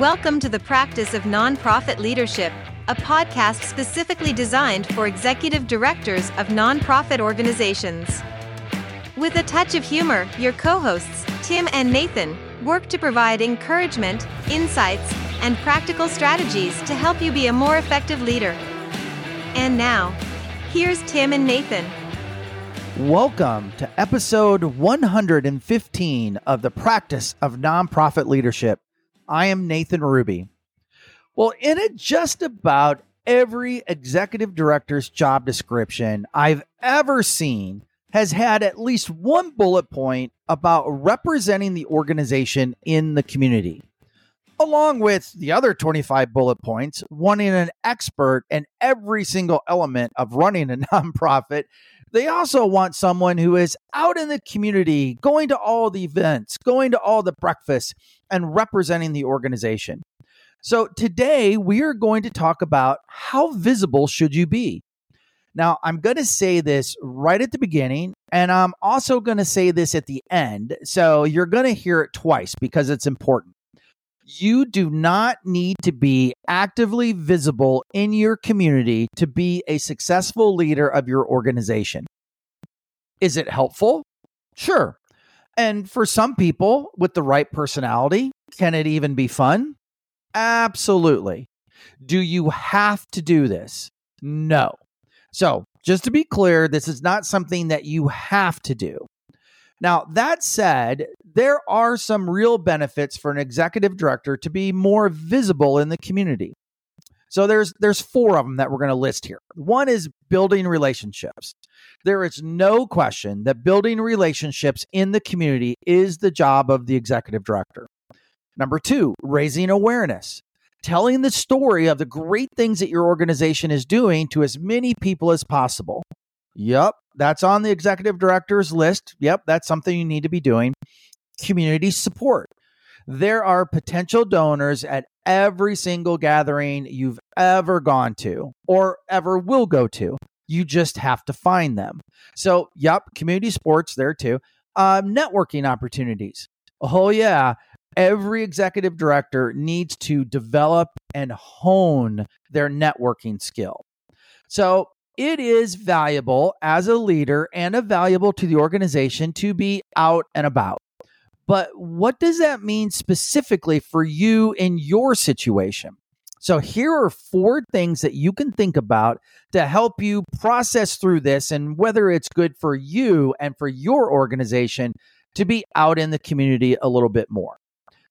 Welcome to the Practice of Nonprofit Leadership, a podcast specifically designed for executive directors of nonprofit organizations. With a touch of humor, your co hosts, Tim and Nathan, work to provide encouragement, insights, and practical strategies to help you be a more effective leader. And now, here's Tim and Nathan. Welcome to episode 115 of the Practice of Nonprofit Leadership. I am Nathan Ruby. Well, in it, just about every executive director's job description I've ever seen has had at least one bullet point about representing the organization in the community. Along with the other 25 bullet points, wanting an expert in every single element of running a nonprofit they also want someone who is out in the community, going to all the events, going to all the breakfasts, and representing the organization. So today we are going to talk about how visible should you be? Now, I'm going to say this right at the beginning, and I'm also going to say this at the end. So you're going to hear it twice because it's important. You do not need to be actively visible in your community to be a successful leader of your organization. Is it helpful? Sure. And for some people with the right personality, can it even be fun? Absolutely. Do you have to do this? No. So, just to be clear, this is not something that you have to do. Now, that said, there are some real benefits for an executive director to be more visible in the community. So there's there's four of them that we're going to list here. One is building relationships. There is no question that building relationships in the community is the job of the executive director. Number 2, raising awareness. Telling the story of the great things that your organization is doing to as many people as possible. Yep, that's on the executive director's list. Yep, that's something you need to be doing. Community support. There are potential donors at every single gathering you've ever gone to or ever will go to. You just have to find them. So, yep, community sports there too. Um, networking opportunities. Oh, yeah. Every executive director needs to develop and hone their networking skill. So, it is valuable as a leader and a valuable to the organization to be out and about. But what does that mean specifically for you in your situation? So, here are four things that you can think about to help you process through this and whether it's good for you and for your organization to be out in the community a little bit more.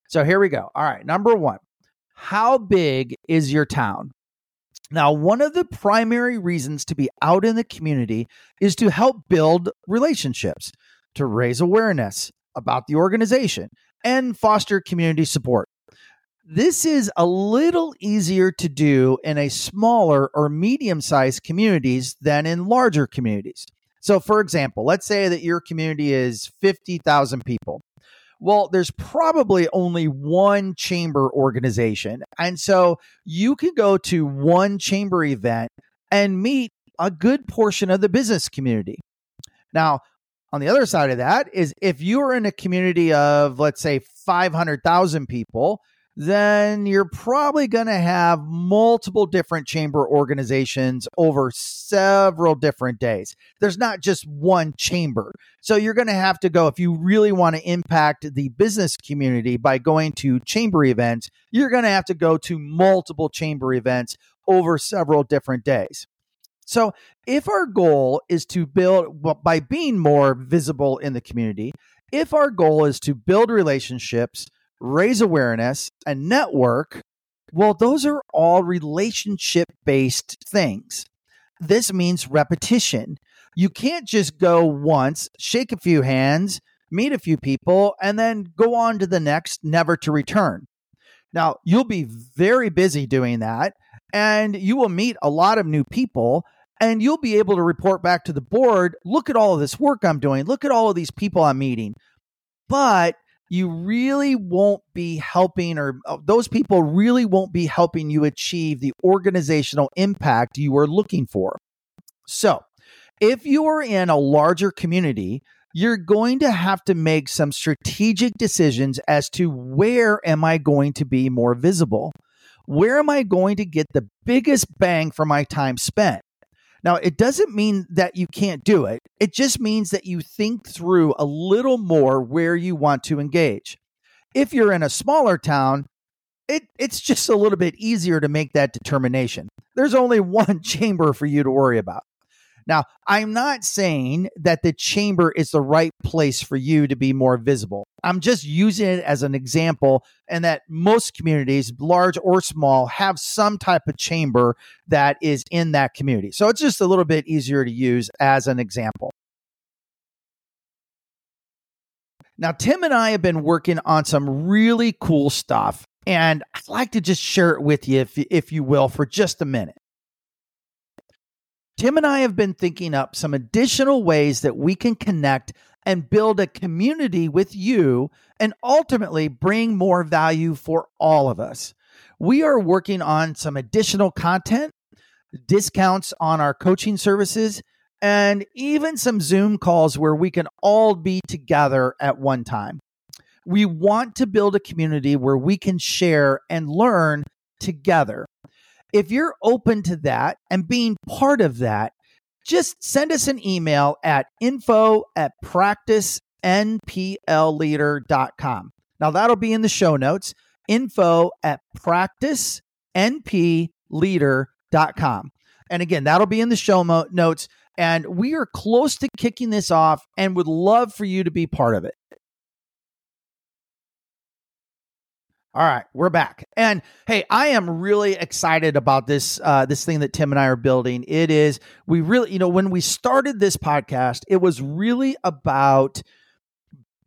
So, here we go. All right. Number one, how big is your town? Now, one of the primary reasons to be out in the community is to help build relationships, to raise awareness, about the organization and foster community support. This is a little easier to do in a smaller or medium sized communities than in larger communities. So, for example, let's say that your community is 50,000 people. Well, there's probably only one chamber organization. And so you can go to one chamber event and meet a good portion of the business community. Now, on the other side of that is if you're in a community of, let's say, 500,000 people, then you're probably going to have multiple different chamber organizations over several different days. There's not just one chamber. So you're going to have to go, if you really want to impact the business community by going to chamber events, you're going to have to go to multiple chamber events over several different days. So, if our goal is to build by being more visible in the community, if our goal is to build relationships, raise awareness, and network, well, those are all relationship based things. This means repetition. You can't just go once, shake a few hands, meet a few people, and then go on to the next, never to return. Now, you'll be very busy doing that, and you will meet a lot of new people and you'll be able to report back to the board look at all of this work I'm doing, look at all of these people I'm meeting. But you really won't be helping, or uh, those people really won't be helping you achieve the organizational impact you are looking for. So, if you are in a larger community, you're going to have to make some strategic decisions as to where am I going to be more visible? Where am I going to get the biggest bang for my time spent? Now, it doesn't mean that you can't do it. It just means that you think through a little more where you want to engage. If you're in a smaller town, it, it's just a little bit easier to make that determination. There's only one chamber for you to worry about. Now, I'm not saying that the chamber is the right place for you to be more visible. I'm just using it as an example, and that most communities, large or small, have some type of chamber that is in that community. So it's just a little bit easier to use as an example. Now, Tim and I have been working on some really cool stuff, and I'd like to just share it with you, if, if you will, for just a minute. Tim and I have been thinking up some additional ways that we can connect and build a community with you and ultimately bring more value for all of us. We are working on some additional content, discounts on our coaching services, and even some Zoom calls where we can all be together at one time. We want to build a community where we can share and learn together if you're open to that and being part of that, just send us an email at info at practicenpleader.com. Now, that'll be in the show notes info at practicenpleader.com. And again, that'll be in the show mo- notes. And we are close to kicking this off and would love for you to be part of it. All right, we're back. And hey, I am really excited about this uh this thing that Tim and I are building. It is we really, you know, when we started this podcast, it was really about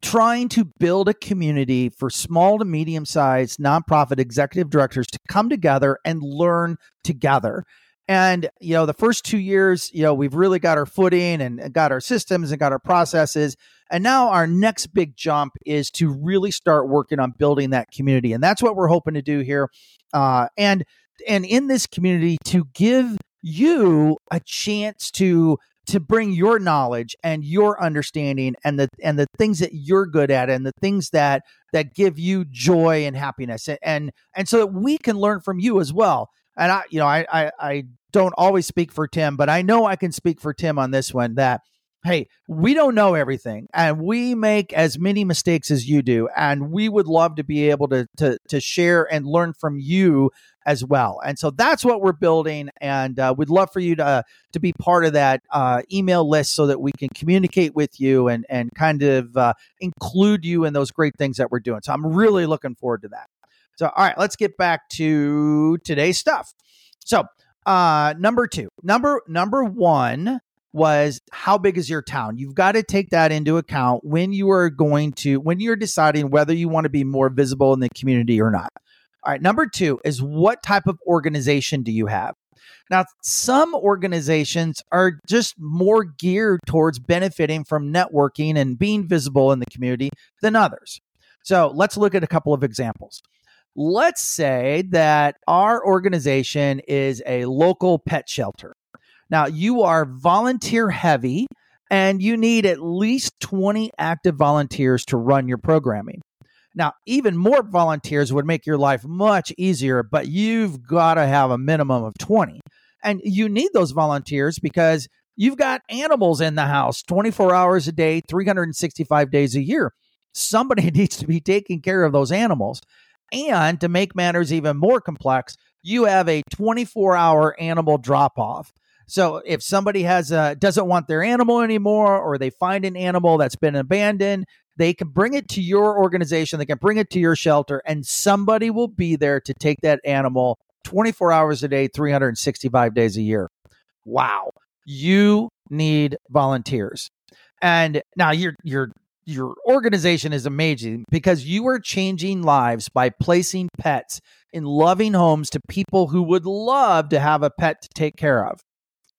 trying to build a community for small to medium sized nonprofit executive directors to come together and learn together. And, you know, the first two years, you know, we've really got our footing and got our systems and got our processes. And now our next big jump is to really start working on building that community. And that's what we're hoping to do here. Uh, and, and in this community to give you a chance to to bring your knowledge and your understanding and the and the things that you're good at and the things that that give you joy and happiness and and, and so that we can learn from you as well and I, you know, I, I, I don't always speak for Tim, but I know I can speak for Tim on this one that, hey, we don't know everything and we make as many mistakes as you do. And we would love to be able to, to, to share and learn from you as well. And so that's what we're building. And uh, we'd love for you to, to be part of that uh, email list so that we can communicate with you and, and kind of uh, include you in those great things that we're doing. So I'm really looking forward to that. So, all right, let's get back to today's stuff. So, uh, number two, number number one was how big is your town? You've got to take that into account when you are going to when you're deciding whether you want to be more visible in the community or not. All right, number two is what type of organization do you have? Now, some organizations are just more geared towards benefiting from networking and being visible in the community than others. So let's look at a couple of examples. Let's say that our organization is a local pet shelter. Now, you are volunteer heavy and you need at least 20 active volunteers to run your programming. Now, even more volunteers would make your life much easier, but you've got to have a minimum of 20. And you need those volunteers because you've got animals in the house 24 hours a day, 365 days a year. Somebody needs to be taking care of those animals. And to make matters even more complex, you have a 24 hour animal drop off. So if somebody has a doesn't want their animal anymore or they find an animal that's been abandoned, they can bring it to your organization, they can bring it to your shelter and somebody will be there to take that animal 24 hours a day, 365 days a year. Wow. You need volunteers. And now you're you're your organization is amazing because you are changing lives by placing pets in loving homes to people who would love to have a pet to take care of.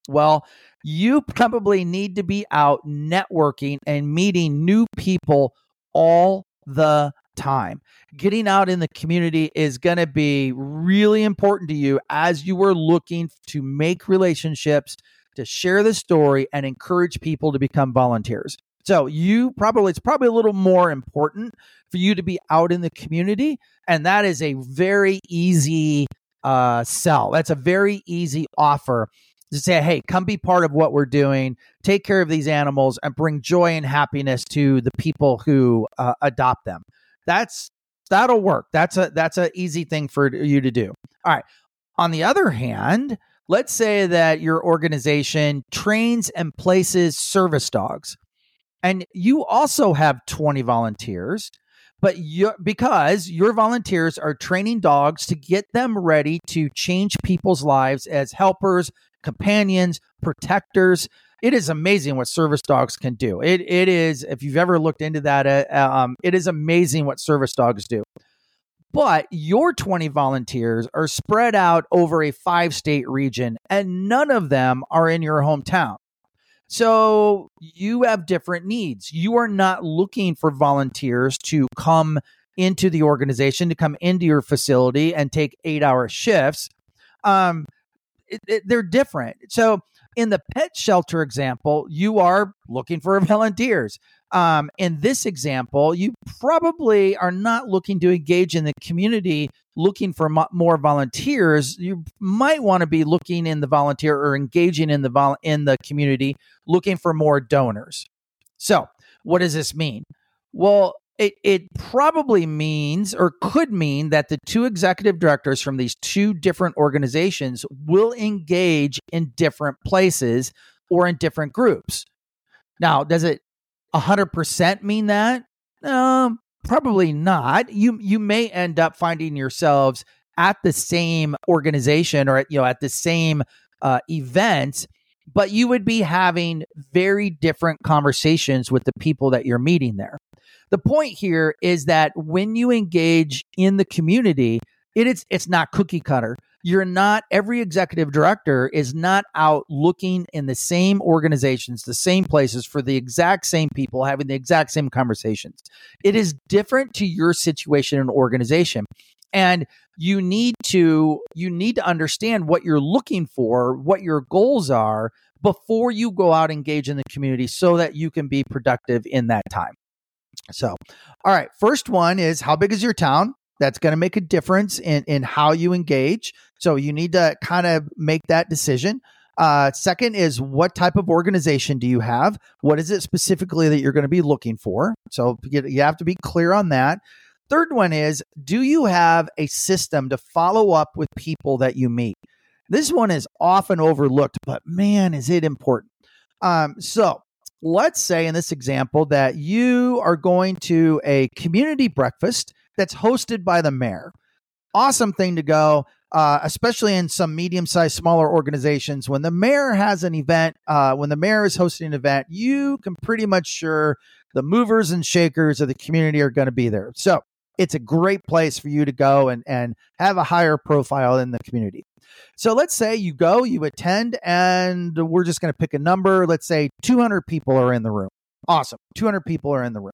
Well, you probably need to be out networking and meeting new people all the time. Getting out in the community is going to be really important to you as you are looking to make relationships, to share the story, and encourage people to become volunteers. So you probably it's probably a little more important for you to be out in the community, and that is a very easy uh, sell. That's a very easy offer to say, hey, come be part of what we're doing, take care of these animals, and bring joy and happiness to the people who uh, adopt them. That's that'll work. That's a that's an easy thing for you to do. All right. On the other hand, let's say that your organization trains and places service dogs, and you also have 20 volunteers but you because your volunteers are training dogs to get them ready to change people's lives as helpers, companions, protectors. It is amazing what service dogs can do. It it is if you've ever looked into that, uh, um, it is amazing what service dogs do. But your 20 volunteers are spread out over a five state region, and none of them are in your hometown. So you have different needs. You are not looking for volunteers to come into the organization, to come into your facility and take eight hour shifts. Um, it, it, they're different. So in the pet shelter example, you are looking for volunteers. Um, in this example, you probably are not looking to engage in the community looking for mo- more volunteers. You might want to be looking in the volunteer or engaging in the vol- in the community looking for more donors. So, what does this mean? Well, it, it probably means or could mean that the two executive directors from these two different organizations will engage in different places or in different groups. Now, does it 100% mean that? Um, probably not. You you may end up finding yourselves at the same organization or at, you know at the same uh, event, but you would be having very different conversations with the people that you're meeting there. The point here is that when you engage in the community, it is it's not cookie cutter you're not every executive director is not out looking in the same organizations the same places for the exact same people having the exact same conversations. It is different to your situation and organization. And you need to you need to understand what you're looking for what your goals are before you go out and engage in the community so that you can be productive in that time. So all right first one is how big is your town that's going to make a difference in in how you engage. So you need to kind of make that decision. Uh, second is what type of organization do you have? What is it specifically that you're going to be looking for? So you have to be clear on that. Third one is do you have a system to follow up with people that you meet? This one is often overlooked, but man, is it important. Um, so let's say in this example that you are going to a community breakfast that's hosted by the mayor. Awesome thing to go, uh, especially in some medium sized, smaller organizations. When the mayor has an event, uh, when the mayor is hosting an event, you can pretty much sure the movers and shakers of the community are going to be there. So it's a great place for you to go and, and have a higher profile in the community. So let's say you go, you attend, and we're just going to pick a number. Let's say 200 people are in the room. Awesome. 200 people are in the room.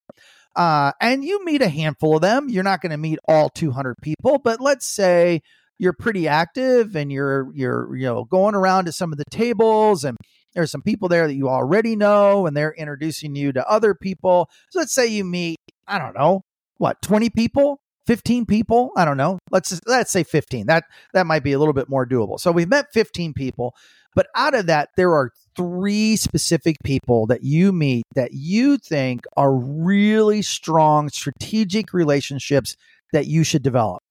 Uh, and you meet a handful of them. You're not going to meet all 200 people, but let's say you're pretty active and you're you're you know going around to some of the tables and there's some people there that you already know and they're introducing you to other people. So let's say you meet I don't know what 20 people? 15 people? I don't know. Let's let's say 15 that that might be a little bit more doable. So we've met 15 people but out of that there are three specific people that you meet that you think are really strong strategic relationships that you should develop.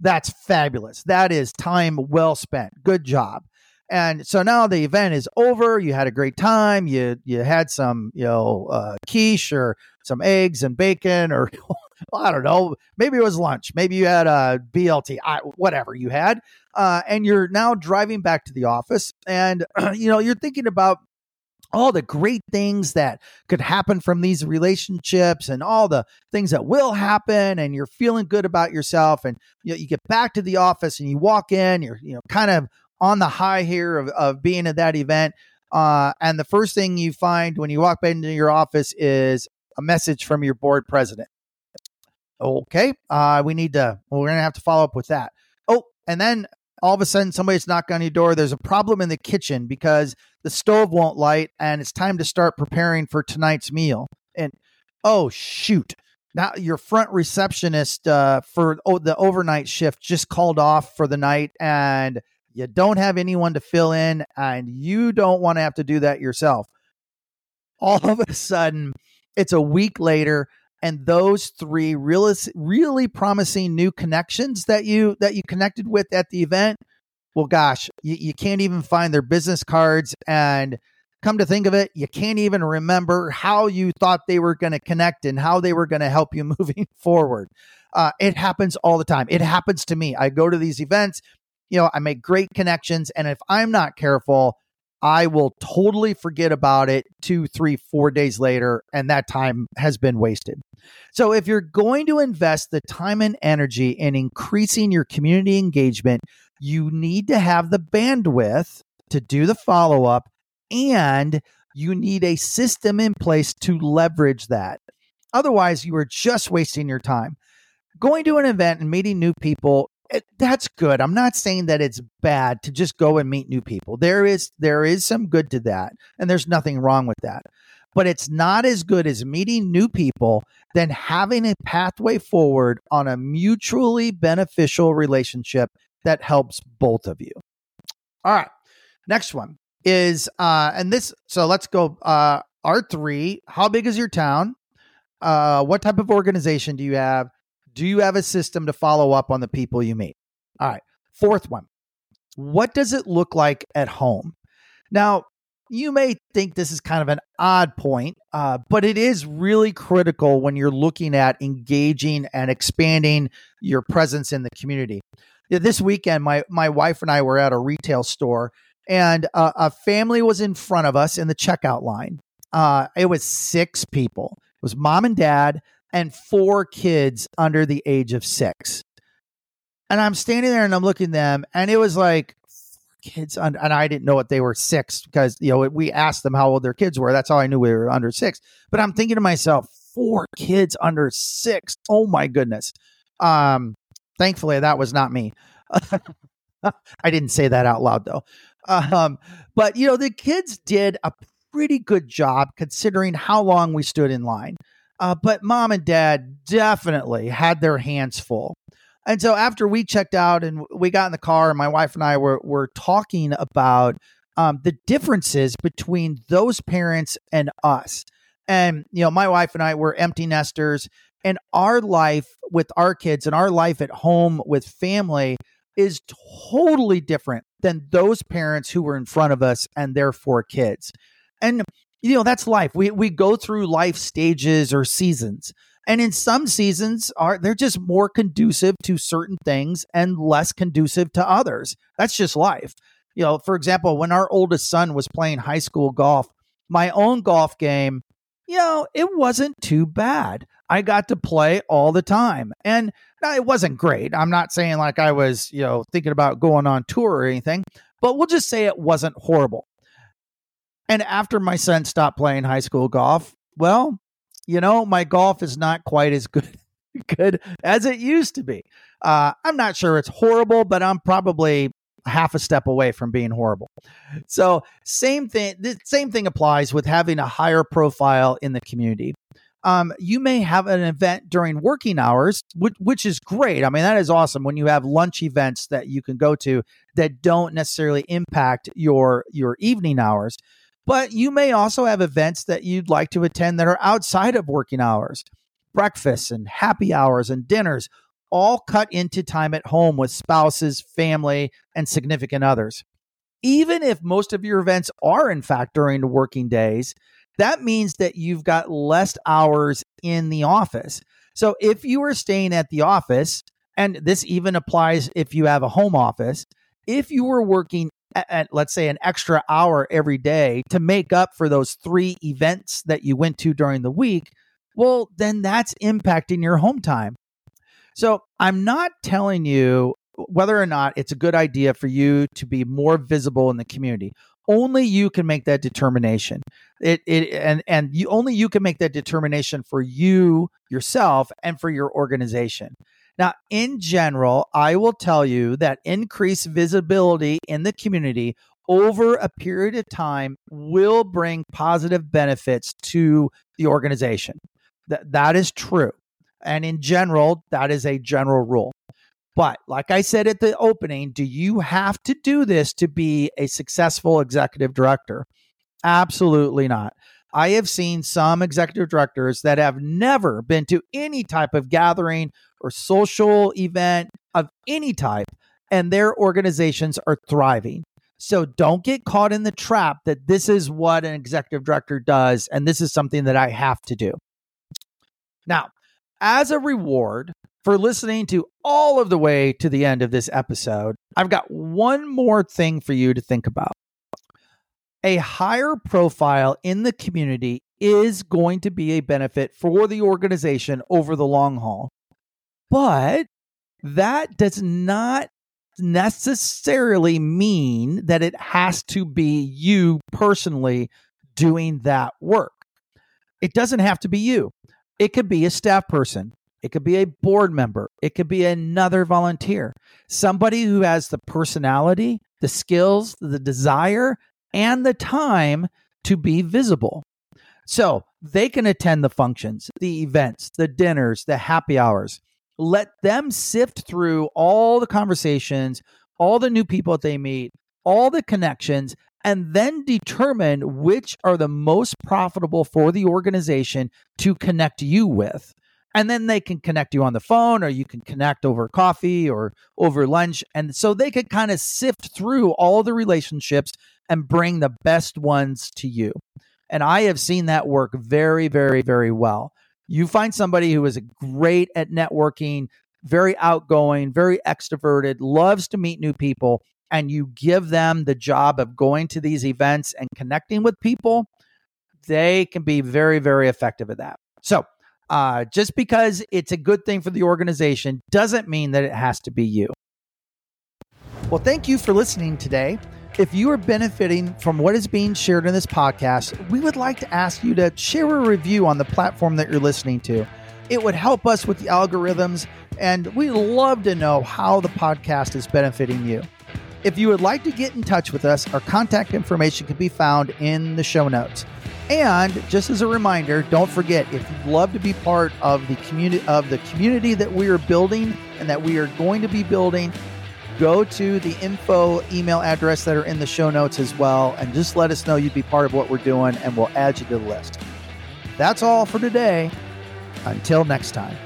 That's fabulous. That is time well spent. Good job. And so now the event is over. You had a great time. You you had some you know uh, quiche or some eggs and bacon or I don't know. Maybe it was lunch. Maybe you had a BLT. I, whatever you had uh, and you're now driving back to the office and you know you're thinking about all the great things that could happen from these relationships and all the things that will happen and you're feeling good about yourself and you, know, you get back to the office and you walk in you're you know kind of on the high here of, of being at that event uh, and the first thing you find when you walk into your office is a message from your board president okay uh, we need to we're gonna have to follow up with that oh and then all of a sudden somebody's knocking on your door. There's a problem in the kitchen because the stove won't light and it's time to start preparing for tonight's meal. and oh shoot, now your front receptionist uh, for oh, the overnight shift just called off for the night and you don't have anyone to fill in and you don't want to have to do that yourself all of a sudden it's a week later and those three really really promising new connections that you that you connected with at the event well gosh you, you can't even find their business cards and come to think of it you can't even remember how you thought they were going to connect and how they were going to help you moving forward. Uh, it happens all the time. It happens to me. I go to these events you know i make great connections and if i'm not careful I will totally forget about it two, three, four days later, and that time has been wasted. So, if you're going to invest the time and energy in increasing your community engagement, you need to have the bandwidth to do the follow up, and you need a system in place to leverage that. Otherwise, you are just wasting your time. Going to an event and meeting new people it, that's good. I'm not saying that it's bad to just go and meet new people. There is there is some good to that, and there's nothing wrong with that. But it's not as good as meeting new people than having a pathway forward on a mutually beneficial relationship that helps both of you. All right. Next one is uh and this so let's go uh R3, how big is your town? Uh what type of organization do you have? Do you have a system to follow up on the people you meet? All right. Fourth one. What does it look like at home? Now, you may think this is kind of an odd point, uh, but it is really critical when you're looking at engaging and expanding your presence in the community. This weekend, my, my wife and I were at a retail store, and uh, a family was in front of us in the checkout line. Uh, it was six people. It was mom and dad, and four kids under the age of six. And I'm standing there and I'm looking them, and it was like kids under, and I didn't know what they were six because you know we asked them how old their kids were. That's how I knew we were under six. But I'm thinking to myself, four kids under six. Oh my goodness. Um, thankfully that was not me. I didn't say that out loud though. Um, but you know the kids did a pretty good job considering how long we stood in line. Uh, but mom and dad definitely had their hands full. And so after we checked out and we got in the car, and my wife and I were, were talking about um, the differences between those parents and us. And, you know, my wife and I were empty nesters, and our life with our kids and our life at home with family is totally different than those parents who were in front of us and their four kids. And you know that's life. We we go through life stages or seasons. And in some seasons are they're just more conducive to certain things and less conducive to others. That's just life. You know for example when our oldest son was playing high school golf my own golf game you know it wasn't too bad. I got to play all the time. And it wasn't great. I'm not saying like i was you know thinking about going on tour or anything but we'll just say it wasn't horrible and after my son stopped playing high school golf, well, you know, my golf is not quite as good good as it used to be. Uh, I'm not sure it's horrible, but I'm probably half a step away from being horrible. So same thing. The same thing applies with having a higher profile in the community. Um, you may have an event during working hours, which, which is great. I mean, that is awesome when you have lunch events that you can go to that don't necessarily impact your your evening hours. But you may also have events that you'd like to attend that are outside of working hours. Breakfasts and happy hours and dinners all cut into time at home with spouses, family, and significant others. Even if most of your events are, in fact, during the working days, that means that you've got less hours in the office. So if you are staying at the office, and this even applies if you have a home office, if you were working let's say an extra hour every day to make up for those three events that you went to during the week, well, then that's impacting your home time. So I'm not telling you whether or not it's a good idea for you to be more visible in the community. Only you can make that determination. It, it and and you only you can make that determination for you yourself and for your organization. Now, in general, I will tell you that increased visibility in the community over a period of time will bring positive benefits to the organization. That that is true. And in general, that is a general rule. But like I said at the opening, do you have to do this to be a successful executive director? Absolutely not. I have seen some executive directors that have never been to any type of gathering or social event of any type, and their organizations are thriving. So don't get caught in the trap that this is what an executive director does, and this is something that I have to do. Now, as a reward for listening to all of the way to the end of this episode, I've got one more thing for you to think about. A higher profile in the community is going to be a benefit for the organization over the long haul. But that does not necessarily mean that it has to be you personally doing that work. It doesn't have to be you. It could be a staff person. It could be a board member. It could be another volunteer. Somebody who has the personality, the skills, the desire, and the time to be visible. So they can attend the functions, the events, the dinners, the happy hours. Let them sift through all the conversations, all the new people that they meet, all the connections, and then determine which are the most profitable for the organization to connect you with. And then they can connect you on the phone or you can connect over coffee or over lunch. And so they could kind of sift through all the relationships and bring the best ones to you. And I have seen that work very, very, very well. You find somebody who is great at networking, very outgoing, very extroverted, loves to meet new people, and you give them the job of going to these events and connecting with people, they can be very, very effective at that. So, uh, just because it's a good thing for the organization doesn't mean that it has to be you. Well, thank you for listening today. If you are benefiting from what is being shared in this podcast, we would like to ask you to share a review on the platform that you're listening to. It would help us with the algorithms, and we'd love to know how the podcast is benefiting you. If you would like to get in touch with us, our contact information can be found in the show notes. And just as a reminder, don't forget if you'd love to be part of the community of the community that we are building and that we are going to be building, go to the info email address that are in the show notes as well and just let us know you'd be part of what we're doing and we'll add you to the list. That's all for today. Until next time.